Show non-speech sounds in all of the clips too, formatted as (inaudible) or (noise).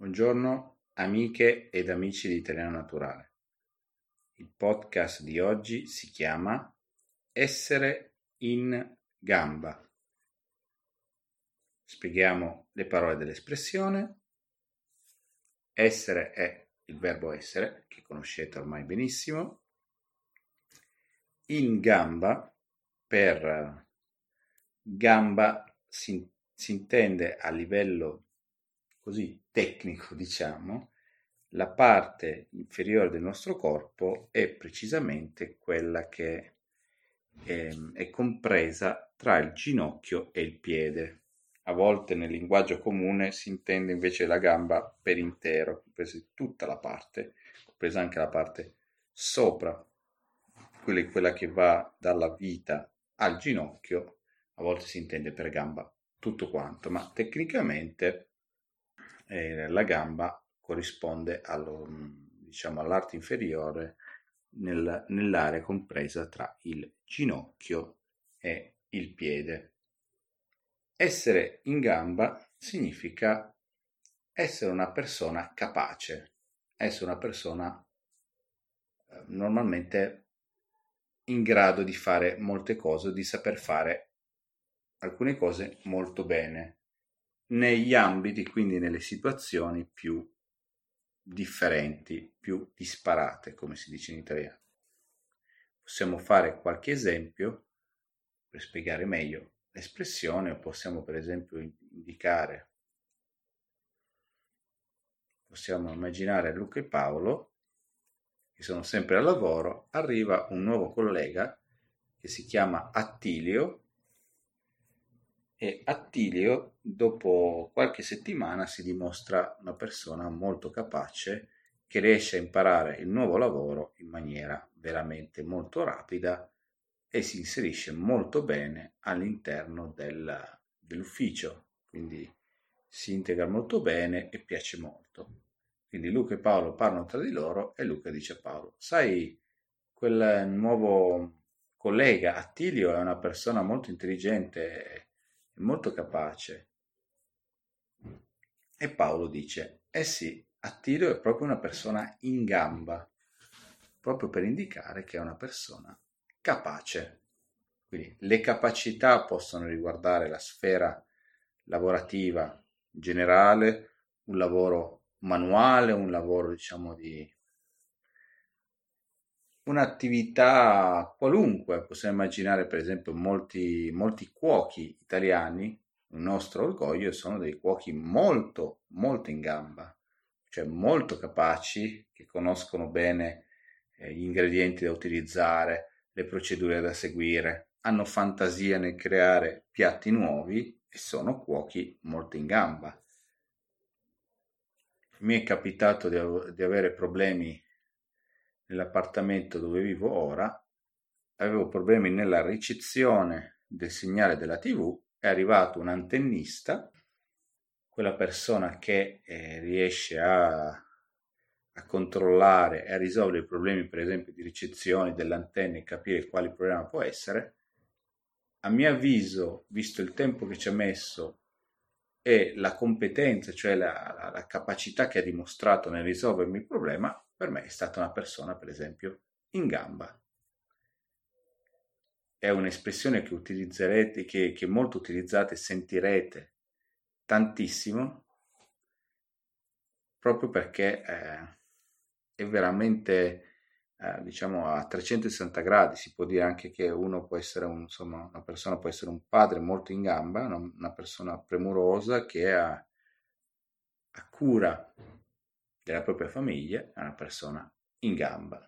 Buongiorno amiche ed amici di Italiano Naturale. Il podcast di oggi si chiama Essere in gamba. Spieghiamo le parole dell'espressione. Essere è il verbo essere, che conoscete ormai benissimo. In gamba, per gamba si, si intende a livello così tecnico, diciamo, la parte inferiore del nostro corpo è precisamente quella che è, è, compresa tra il ginocchio e il piede. A volte nel linguaggio comune si intende invece la gamba per intero, compresa tutta la parte, compresa anche la parte sopra, quella, quella che va dalla vita al ginocchio, a volte si intende per gamba tutto quanto, ma tecnicamente eh, la gamba corrisponde allo, diciamo, all'arte inferiore nel, nell'area compresa tra il ginocchio e il piede. Essere in gamba significa essere una persona capace, essere una persona eh, normalmente in grado di fare molte cose, di saper fare alcune cose molto bene negli ambiti, quindi nelle situazioni più differenti, più disparate, come si dice in italiano. Possiamo fare qualche esempio per spiegare meglio l'espressione, possiamo per esempio indicare, possiamo immaginare Luca e Paolo, che sono sempre al lavoro, arriva un nuovo collega che si chiama Attilio, e Attilio dopo qualche settimana si dimostra una persona molto capace che riesce a imparare il nuovo lavoro in maniera veramente molto rapida e si inserisce molto bene all'interno del, dell'ufficio, quindi si integra molto bene e piace molto. Quindi Luca e Paolo parlano tra di loro e Luca dice a Paolo, sai, quel nuovo collega Attilio è una persona molto intelligente molto capace. E Paolo dice, eh sì, Attilio è proprio una persona in gamba, proprio per indicare che è una persona capace. Quindi le capacità possono riguardare la sfera lavorativa generale, un lavoro manuale, un lavoro diciamo di un'attività qualunque, possiamo immaginare per esempio molti, molti cuochi italiani, il nostro orgoglio, sono dei cuochi molto, molto in gamba, cioè molto capaci, che conoscono bene eh, gli ingredienti da utilizzare, le procedure da seguire, hanno fantasia nel creare piatti nuovi e sono cuochi molto in gamba. Mi è capitato di, di avere problemi nell'appartamento dove vivo ora, avevo problemi nella ricezione del segnale della TV, è arrivato un antennista, quella persona che eh, riesce a, a controllare e a risolvere i problemi, per esempio, di ricezione dell'antenna e capire quale problema può essere, a mio avviso, visto il tempo che ci ha messo e la competenza, cioè la, la, la capacità che ha dimostrato nel risolvermi il problema, per me è stata una persona, per esempio, in gamba. È un'espressione che utilizzerete, che, che molto utilizzate, sentirete tantissimo, proprio perché eh, è veramente, eh, diciamo, a 360 gradi. Si può dire anche che uno può essere, un, insomma, una persona può essere un padre molto in gamba, una, persona premurosa che ha, ha cura della propria famiglia è una persona in gamba.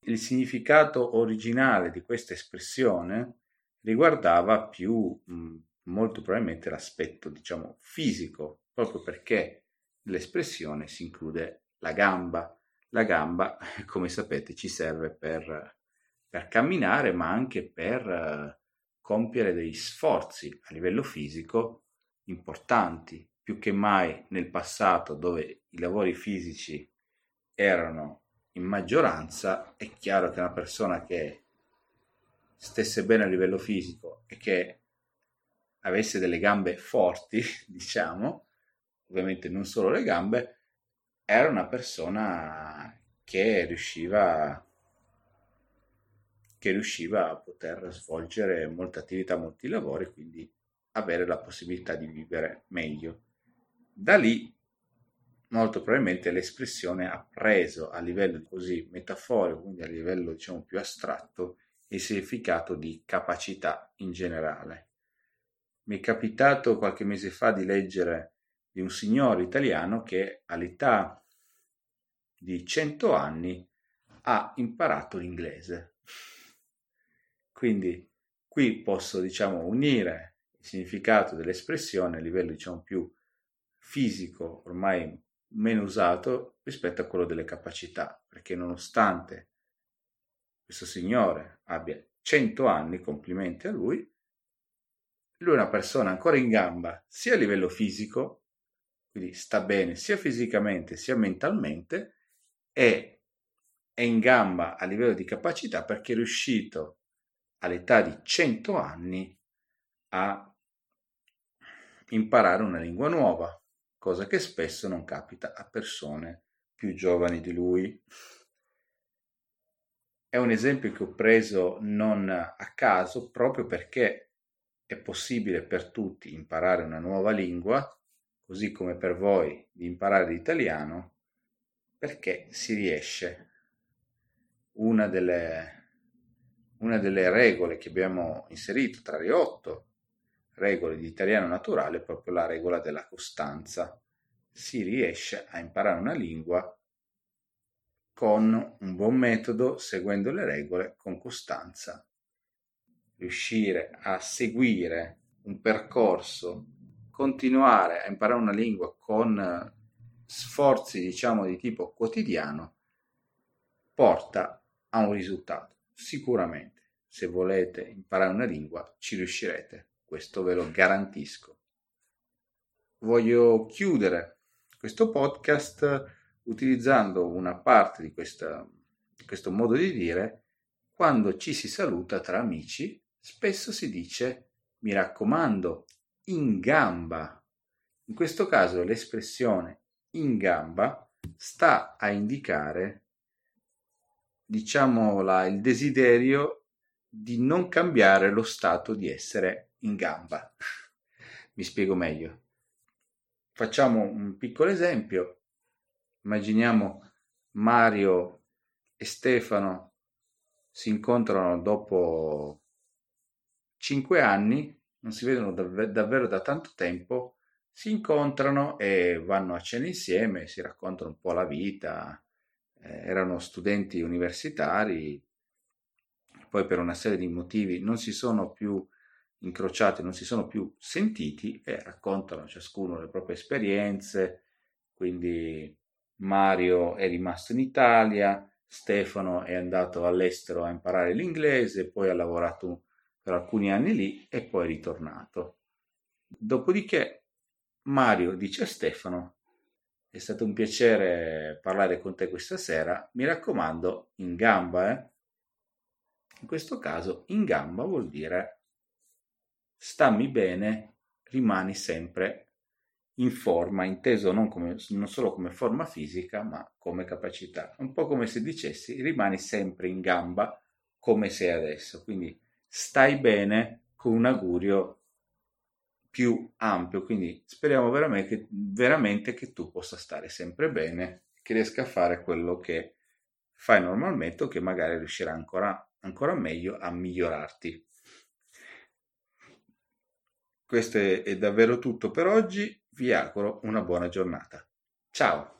Il significato originale di questa espressione riguardava più molto probabilmente l'aspetto, diciamo, fisico, proprio perché nell'espressione si include la gamba. La gamba, (laughs) come sapete, ci serve per, per camminare, ma anche per uh, compiere degli sforzi a livello fisico importanti, più che mai nel passato dove i lavori fisici erano in maggioranza, è chiaro che una persona che stesse bene a livello fisico e che avesse delle gambe forti, (laughs) diciamo, ovviamente non solo le gambe, era una persona che riusciva, che riusciva a poter svolgere molte attività, molti lavori, quindi avere la possibilità di vivere meglio. Da lì molto probabilmente l'espressione ha preso a livello così metaforico, quindi a livello diciamo più astratto, il significato di capacità in generale. Mi è capitato qualche mese fa di leggere di un signore italiano che all'età di 100 anni ha imparato l'inglese. Quindi qui posso diciamo unire il significato dell'espressione a livello diciamo più fisico, ormai meno usato rispetto a quello delle capacità, perché nonostante questo signore abbia 100 anni, complimenti a lui, lui è una persona ancora in gamba sia a livello fisico, quindi sta bene sia fisicamente sia mentalmente, e è in gamba a livello di capacità perché è riuscito all'età di 100 anni a imparare una lingua nuova, cosa che spesso non capita a persone più giovani di lui. È un esempio che ho preso non a caso proprio perché è possibile per tutti imparare una nuova lingua, così come per voi di imparare l'italiano, perché si riesce. Una delle, una delle regole che abbiamo inserito tra le otto regole di italiano naturale è proprio la regola della costanza. Si riesce a imparare una lingua con un buon metodo, seguendo le regole con costanza. Riuscire a seguire un percorso, continuare a imparare una lingua con sforzi, diciamo, di tipo quotidiano, porta a un risultato. Sicuramente, se volete imparare una lingua, ci riuscirete questo ve lo garantisco. Voglio chiudere questo podcast utilizzando una parte di, questa, questo modo di dire. Quando ci si saluta tra amici, spesso si dice mi raccomando, in gamba. In questo caso l'espressione in gamba sta a indicare diciamo la, il desiderio di non cambiare lo stato di essere in gamba. Mi spiego meglio. Facciamo un piccolo esempio. Immaginiamo Mario e Stefano si incontrano dopo cinque anni, non si vedono dav- davvero da tanto tempo, si incontrano e vanno a cena insieme, si raccontano un po' la vita, eh, erano studenti universitari, poi per una serie di motivi non si sono più incrociati, non si sono più sentiti e raccontano ciascuno le proprie esperienze. Quindi Mario è rimasto in Italia, Stefano è andato all'estero a imparare l'inglese, poi ha lavorato per alcuni anni lì e poi è ritornato. Dopodiché Mario dice a Stefano è stato un piacere parlare con te questa sera, mi raccomando in gamba, eh? In questo caso in gamba vuol dire stammi bene, rimani sempre in forma, inteso non, come, non solo come forma fisica, ma come capacità. Un po' come se dicessi rimani sempre in gamba come sei adesso. Quindi stai bene con un augurio più ampio. Quindi speriamo veramente che, veramente che tu possa stare sempre bene, che riesca a fare quello che fai normalmente o che magari riuscirà ancora ancora meglio a migliorarti. Questo è, davvero tutto per oggi, vi auguro una buona giornata. Ciao!